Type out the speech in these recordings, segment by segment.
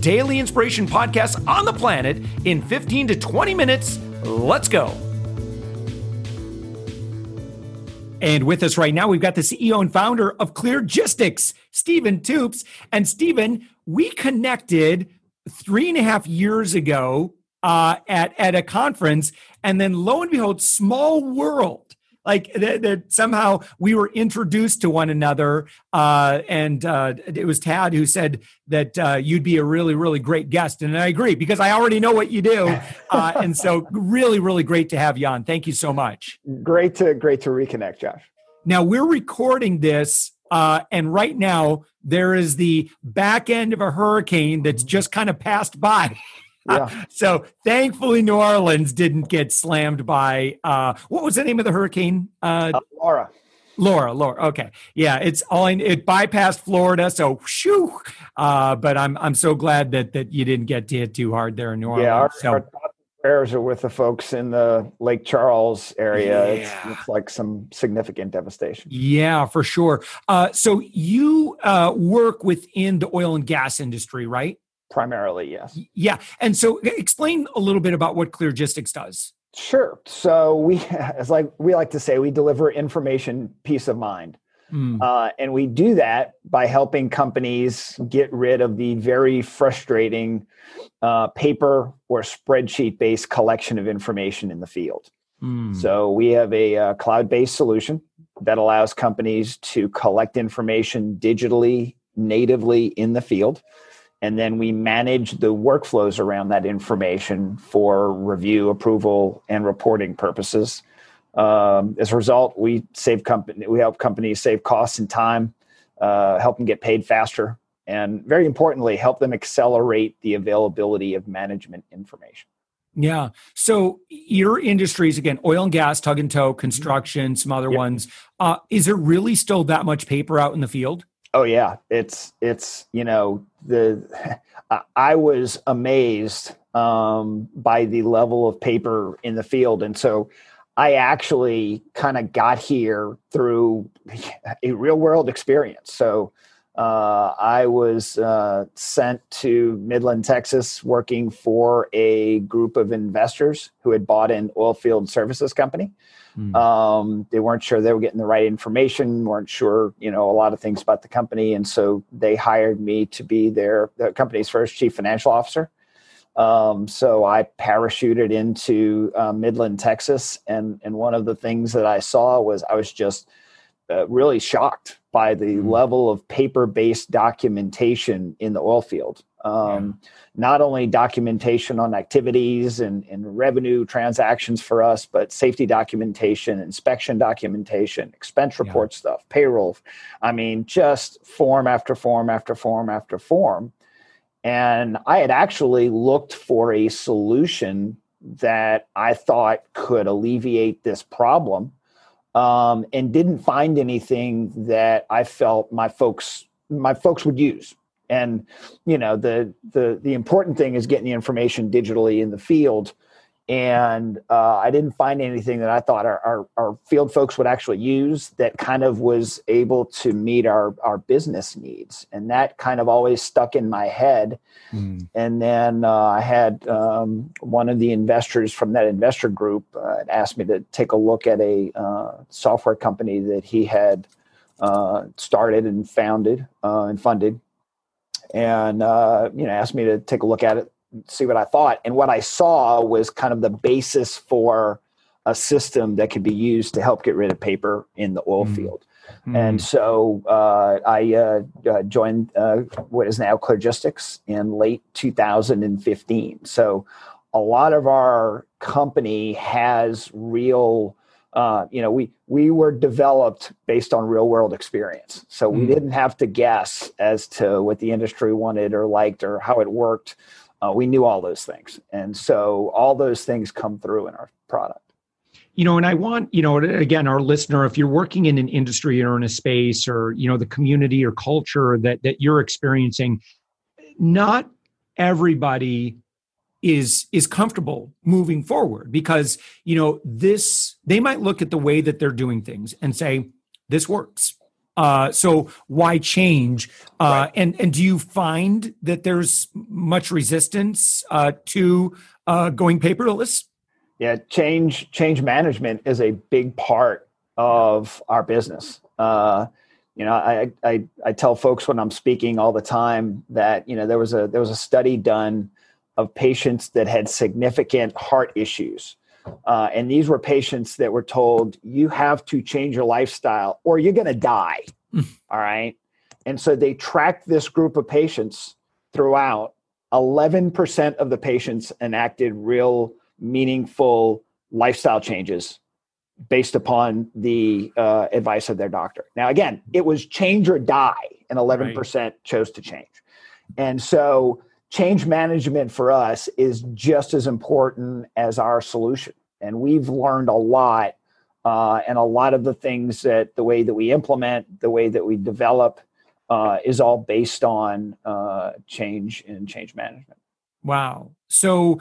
daily inspiration podcast on the planet in 15 to 20 minutes. Let's go. And with us right now, we've got the CEO and founder of Cleargistix, Steven Toups. And Steven, we connected three and a half years ago uh, at, at a conference. And then lo and behold, small world like that, that somehow we were introduced to one another. Uh, and uh, it was Tad who said that uh, you'd be a really, really great guest. And I agree because I already know what you do. Uh, and so really, really great to have you on. Thank you so much. Great to great to reconnect, Josh. Now we're recording this uh, and right now, there is the back end of a hurricane that's just kind of passed by. Yeah. so thankfully, New Orleans didn't get slammed by uh, what was the name of the hurricane? Uh, uh, Laura. Laura, Laura. Okay, yeah, it's all in, it bypassed Florida, so shoo. Uh, but I'm I'm so glad that that you didn't get hit too hard there in New Orleans. Yeah, our, so. our prayers are with the folks in the Lake Charles area. Yeah. It's, it's, like some significant devastation. Yeah, for sure. Uh, so you uh, work within the oil and gas industry, right? Primarily, yes. Yeah. And so explain a little bit about what Cleargistix does. Sure. So we, as like we like to say, we deliver information peace of mind. Mm. Uh, and we do that by helping companies get rid of the very frustrating uh, paper or spreadsheet based collection of information in the field. Mm. So we have a, a uh, cloud based solution that allows companies to collect information digitally, natively in the field and then we manage the workflows around that information for review, approval, and reporting purposes. Um, as a result, we save company, we help companies save costs and time, uh, help them get paid faster, and very importantly, help them accelerate the availability of management information. Yeah. So your industries again, oil and gas, tug and tow, construction, some other yep. ones. Uh, is there really still that much paper out in the field? Oh yeah, it's it's you know the I was amazed um, by the level of paper in the field, and so I actually kind of got here through a real world experience. So uh, I was uh, sent to Midland, Texas, working for a group of investors who had bought an oil field services company. Mm. Um, they weren't sure they were getting the right information, weren't sure, you know, a lot of things about the company. And so they hired me to be their the company's first chief financial officer. Um, so I parachuted into uh, Midland, Texas. And, and one of the things that I saw was I was just uh, really shocked by the mm. level of paper based documentation in the oil field. Um, yeah. Not only documentation on activities and, and revenue transactions for us, but safety documentation, inspection documentation, expense report yeah. stuff, payroll. I mean, just form after form after form after form. And I had actually looked for a solution that I thought could alleviate this problem um, and didn't find anything that I felt my folks my folks would use. And you know the the the important thing is getting the information digitally in the field and uh, i didn't find anything that i thought our, our, our, field folks would actually use that kind of was able to meet our our business needs. And that kind of always stuck in my head. Mm. and then uh, i had um, one of the investors from that investor group uh, asked me to take a look at a uh, software company that he had uh, started and founded uh, and funded. And uh, you know asked me to take a look at it, see what I thought. And what I saw was kind of the basis for a system that could be used to help get rid of paper in the oil mm. field. Mm. And so uh, I uh, uh joined uh, what is now Cleargistix in late 2015. So a lot of our company has real uh, you know, we we were developed based on real world experience, so we mm. didn't have to guess as to what the industry wanted or liked or how it worked. Uh, we knew all those things, and so all those things come through in our product. You know, and I want you know again, our listener, if you're working in an industry or in a space, or you know the community or culture that that you're experiencing, not everybody is is comfortable moving forward because you know this they might look at the way that they're doing things and say this works uh, so why change? Uh, right. And and do you find that there's much resistance uh, to uh, going paperless? Yeah, change change management is a big part of our business. Uh, you know, I, I I tell folks when I'm speaking all the time that you know there was a there was a study done of patients that had significant heart issues uh, and these were patients that were told, you have to change your lifestyle or you're going to die. Hmm. All right. And so they tracked this group of patients throughout. 11% of the patients enacted real, meaningful lifestyle changes based upon the uh, advice of their doctor. Now, again, it was change or die, and 11% right. chose to change. And so, change management for us is just as important as our solution and we've learned a lot uh, and a lot of the things that the way that we implement the way that we develop uh, is all based on uh, change and change management. Wow. So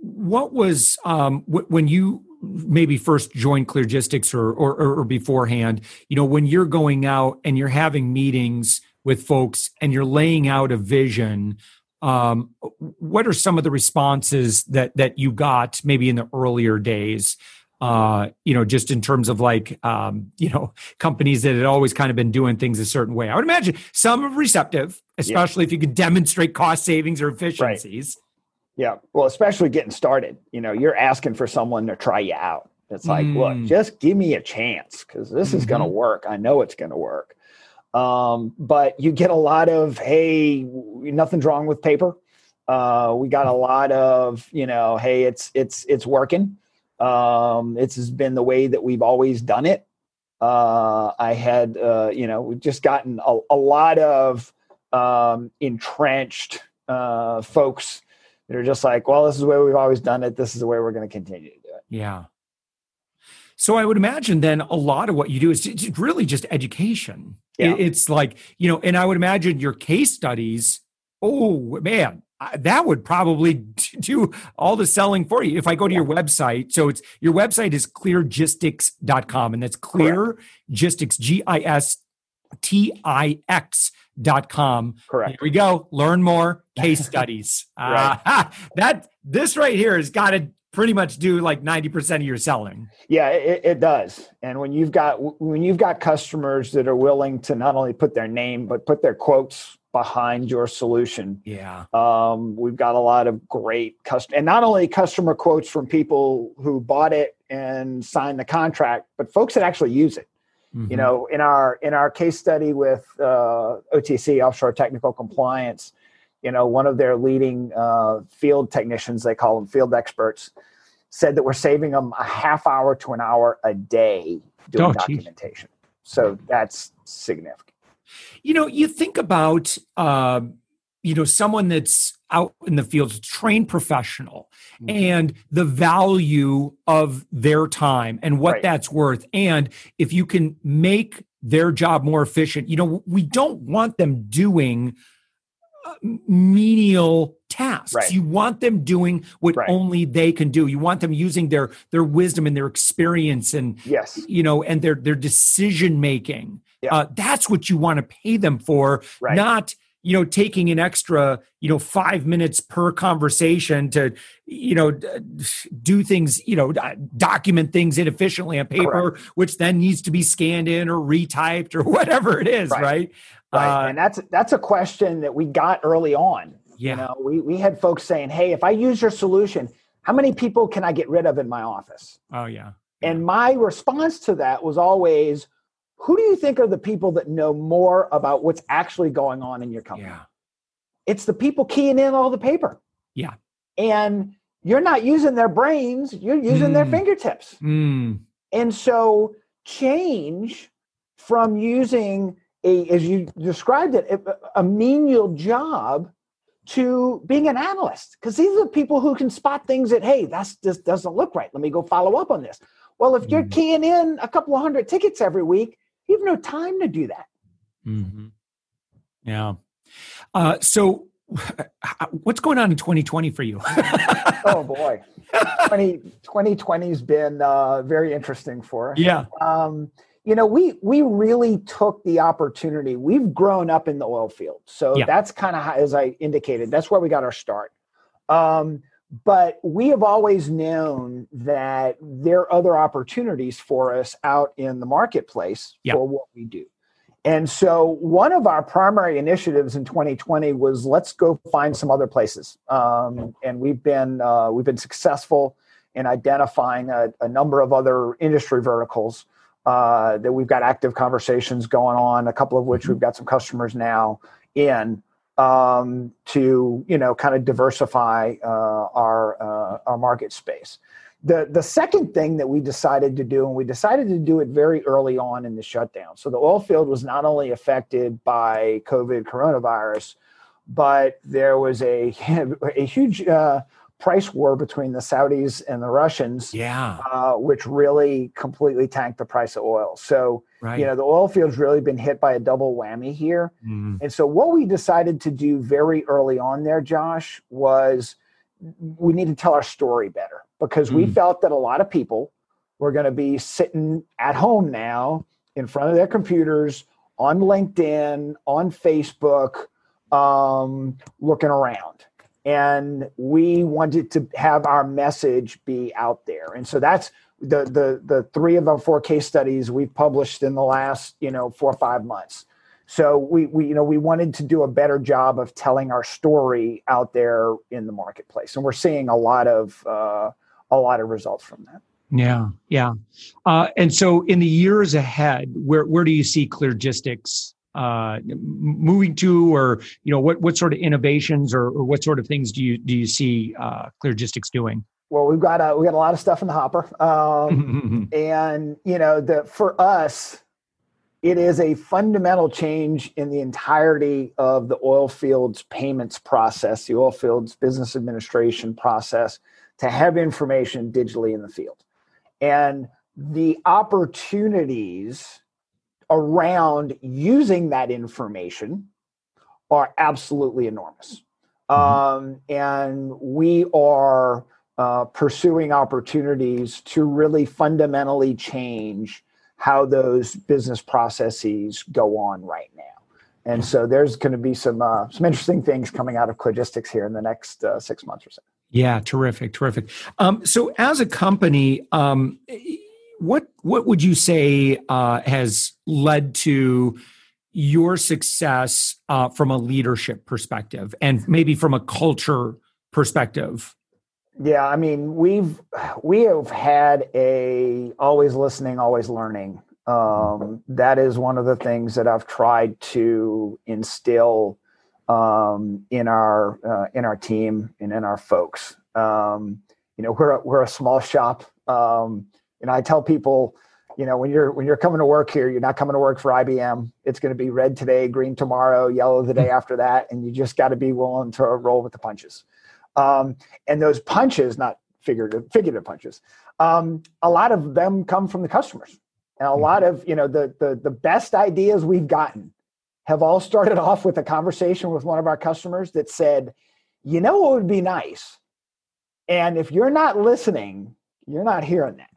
what was um, w- when you maybe first joined cleargistix or, or, or beforehand you know when you're going out and you're having meetings with folks and you're laying out a vision um, what are some of the responses that that you got maybe in the earlier days uh, you know, just in terms of like, um, you know, companies that had always kind of been doing things a certain way. I would imagine some are receptive, especially yeah. if you could demonstrate cost savings or efficiencies. Right. Yeah. Well, especially getting started, you know, you're asking for someone to try you out. It's like, mm. look, just give me a chance because this mm-hmm. is going to work. I know it's going to work. Um, but you get a lot of, hey, nothing's wrong with paper. Uh, we got a lot of, you know, hey, it's it's it's working. Um, it's been the way that we've always done it. Uh, I had, uh, you know, we've just gotten a, a lot of um, entrenched uh, folks that are just like, well, this is the way we've always done it. This is the way we're going to continue to do it. Yeah. So I would imagine then a lot of what you do is really just education. Yeah. It's like, you know, and I would imagine your case studies, oh man, that would probably do all the selling for you. If I go to your website, so it's your website is cleargistix.com and that's cleargistix, G I S T I X dot com. Correct. Here we go. Learn more case studies. right. Uh, that this right here has got to pretty much do like 90% of your selling. Yeah it, it, does. And when you've got when you've got customers that are willing to not only put their name but put their quotes behind your solution. Yeah. Um, we've got a lot of great custom and not only customer quotes from people who bought it and signed the contract but folks that actually use it. Mm-hmm. you know in our in our case study with uh, otc offshore technical compliance you know, one of their leading uh, field technicians, they call them field experts, said that we're saving them a half hour to an hour a day doing oh, documentation. So that's significant. You know, you think about, uh, you know, someone that's out in the field, trained professional, mm-hmm. and the value of their time and what right. that's worth. And if you can make their job more efficient, you know, we don't want them doing menial tasks. Right. You want them doing what right. only they can do. You want them using their their wisdom and their experience and yes, you know, and their their decision making. Yeah. Uh, that's what you want to pay them for, right. not you know taking an extra you know five minutes per conversation to you know do things you know document things inefficiently on paper Correct. which then needs to be scanned in or retyped or whatever it is right, right? Right. Uh, and that's that's a question that we got early on. Yeah. You know, we, we had folks saying, Hey, if I use your solution, how many people can I get rid of in my office? Oh yeah. And my response to that was always, who do you think are the people that know more about what's actually going on in your company? Yeah. It's the people keying in all the paper. Yeah. And you're not using their brains, you're using mm. their fingertips. Mm. And so change from using a, as you described it, a, menial job to being an analyst because these are the people who can spot things that hey that's this doesn't look right let me go follow up on this well if you're mm-hmm. keying in a couple of hundred tickets every week you have no time to do that. Mm-hmm. yeah. Uh, so what's going on in 2020 for you? Oh boy. 20, 2020 has been uh, very interesting for us. Yeah. Um, you know we we really took the opportunity. We've grown up in the oil field. So yeah. that's kind of as i indicated that's where we got our start. Um, but we have always known that there are other opportunities for us out in the marketplace yeah. for what we do and so one of our primary initiatives in 2020 was let's go find some other places um, and we've been uh, we've been successful in identifying a, a number of other industry verticals uh, that we've got active conversations going on, a couple of which mm-hmm. we've got some customers now in um, to you know kind of diversify uh, our uh, our market space. The the second thing that we decided to do, and we decided to do it very early on in the shutdown. So the oil field was not only affected by COVID coronavirus, but there was a a huge uh, price war between the Saudis and the Russians, yeah, uh, which really completely tanked the price of oil. So right. you know the oil field's really been hit by a double whammy here. Mm. And so what we decided to do very early on there, Josh, was we need to tell our story better because mm. we felt that a lot of people were going to be sitting at home now in front of their computers on LinkedIn, on Facebook, um, looking around and we wanted to have our message be out there. And so that's the the the three of our four case studies we've published in the last you know four or five months. So we we you know we wanted to do a better job of telling our story out there in the marketplace. And we're seeing a lot of uh, a lot of results from that. Yeah yeah. Uh, and so in the years ahead where where do you see cleargistix uh, moving to, or you know, what what sort of innovations or, or what sort of things do you do you see uh, Cleargistix doing? Well, we've got a, we got a lot of stuff in the hopper, um, and you know, the for us, it is a fundamental change in the entirety of the oil fields payments process, the oil fields business administration process, to have information digitally in the field, and the opportunities around using that information are absolutely enormous. Mm-hmm. Um, and we are uh, pursuing opportunities to really fundamentally change how those business processes go on right now. And so there's going to be some uh, some interesting things coming out of Cleargistix here in the next uh, six months or so. Yeah, terrific, terrific. Um, so as a company, um, what what would you say uh, has led to your success uh, from a leadership perspective and maybe from a culture perspective? Yeah, I mean we've we have had a always listening, always learning. Um, that is one of the things that I've tried to instill um, in our uh, in our team and in our folks. Um, you know, we're a, we're a small shop. You know, I tell people, you know, when you're when you're coming to work here, you're not coming to work for IBM. It's going to be red today, green tomorrow, yellow the day hmm. after that, and you just got to be willing to roll with the punches. Um, and those punches, not figurative figurative punches, um, a lot of them come from the customers, and a lot of you know the the the best ideas we've gotten have all started off with a conversation with one of our customers that said, you know, what would be nice, and if you're not listening, you're not hearing that.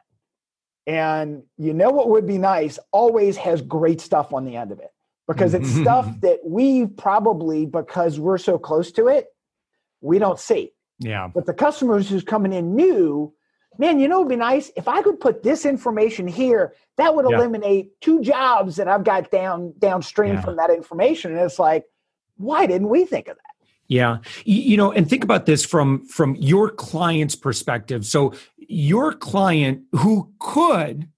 And you know what would be nice always has great stuff on the end of it because it's stuff mm-hmm. that we probably, because we're so close to it, we don't see. Yeah. But the customers who's coming in new, man, you know, it'd be nice if I could put this information here. That would eliminate two jobs that I've got down downstream yeah. from that information. And it's like, why didn't we think of that? Yeah. You know, and think about this from from your client's perspective. So your client who could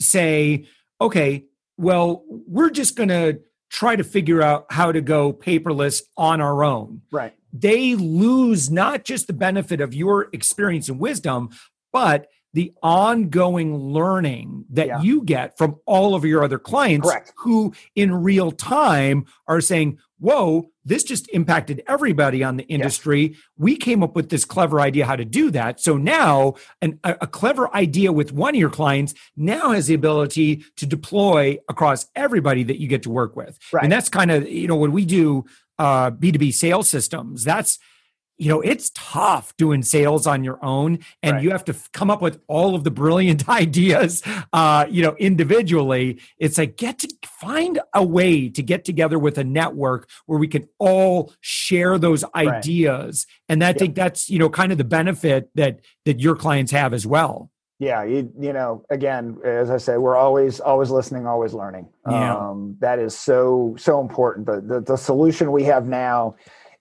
say, okay, well, we're just going to try to figure out how to go paperless on our own. Right. They lose not just the benefit of your experience and wisdom, but the ongoing learning that yeah. you get from all of your other clients Correct. who in real time are saying, whoa, this just impacted everybody on the industry. Yes. We came up with this clever idea how to do that. So now, an, a, a clever idea with one of your clients now has the ability to deploy across everybody that you get to work with. Right. And that's kind of, you know, when we do uh, B2B sales systems, that's you know it's tough doing sales on your own and right. you have to f- come up with all of the brilliant ideas uh you know individually it's like get to find a way to get together with a network where we can all share those ideas right. and i yep. think that's you know kind of the benefit that that your clients have as well yeah you, you know again as i say we're always always listening always learning yeah. um that is so so important but the, the solution we have now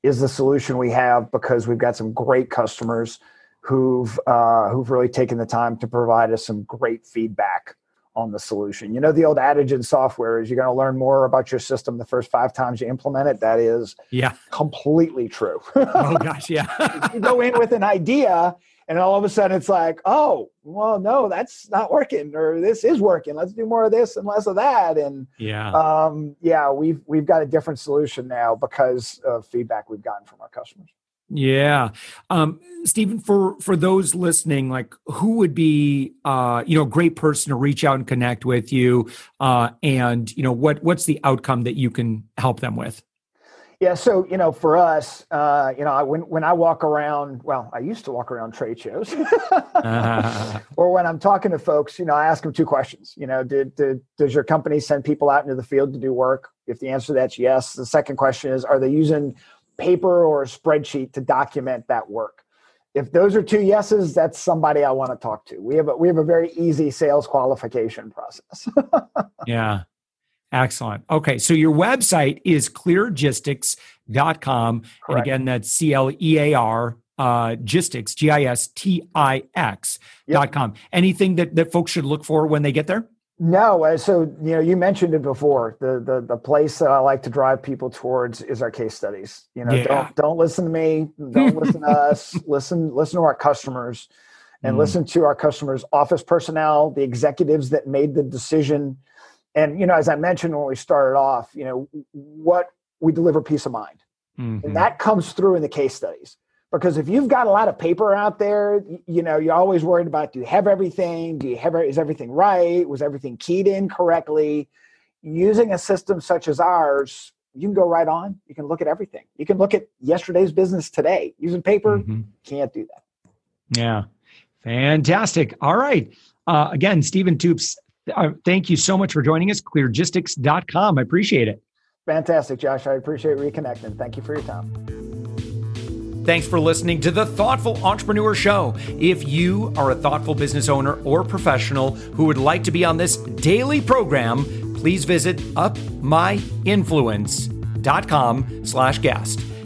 is the solution we have because we've got some great customers who've uh, who've really taken the time to provide us some great feedback on the solution. You know, the old adage in software is you're going to learn more about your system the first five times you implement it. That is yeah completely true. oh gosh, yeah. you go in with an idea and all of a sudden it's like oh well no that's not working or this is working. Let's do more of this and less of that. And yeah. um yeah we've we've got a different solution now because of feedback we've gotten from our customers. Yeah. Um steven for for those listening like who would be uh you know a great person to reach out and connect with you uh and you know what what's the outcome that you can help them with yeah, so you know, for us, uh, you know, I, when when I walk around, well, I used to walk around trade shows, uh. or when I'm talking to folks, you know, I ask them two questions. You know, did, did does your company send people out into the field to do work? If the answer to that's yes, the second question is, are they using paper or a spreadsheet to document that work? If those are two yeses, that's somebody I want to talk to. We have a, we have a very easy sales qualification process. yeah. Excellent. Okay. So your website is cleargistix.com. Correct. And again, that's C L E A R uh gistix g-i-s-t-i-x dot com anything that that folks should look for when they get there no uh, so you know you mentioned it before the the the place that i like to drive people towards is our case studies you know yeah. don't don't listen to me don't listen to us listen listen to our customers and mm. listen to our customers office personnel the executives that made the decision and you know as i mentioned when we started off you know what we deliver peace of mind. Mm-hmm. and that comes through in the case studies. Because if you've got a lot of paper out there you know you're always worried about do you have everything? Do you have is everything right? Was everything keyed in correctly? Using a system such as ours you can go right on. You can look at everything. You can look at yesterday's business today. Using paper mm-hmm. can't do that. Yeah. Fantastic. All right. Uh, again steven toups uh, thank you so much for joining us. Cleargistix.com. I appreciate it. Fantastic, Josh. I appreciate reconnecting. Thank you for your time. Thanks for listening to the Thoughtful Entrepreneur Show. If you are a thoughtful business owner or professional who would like to be on this daily program, please visit upmyinfluence.com slash guest.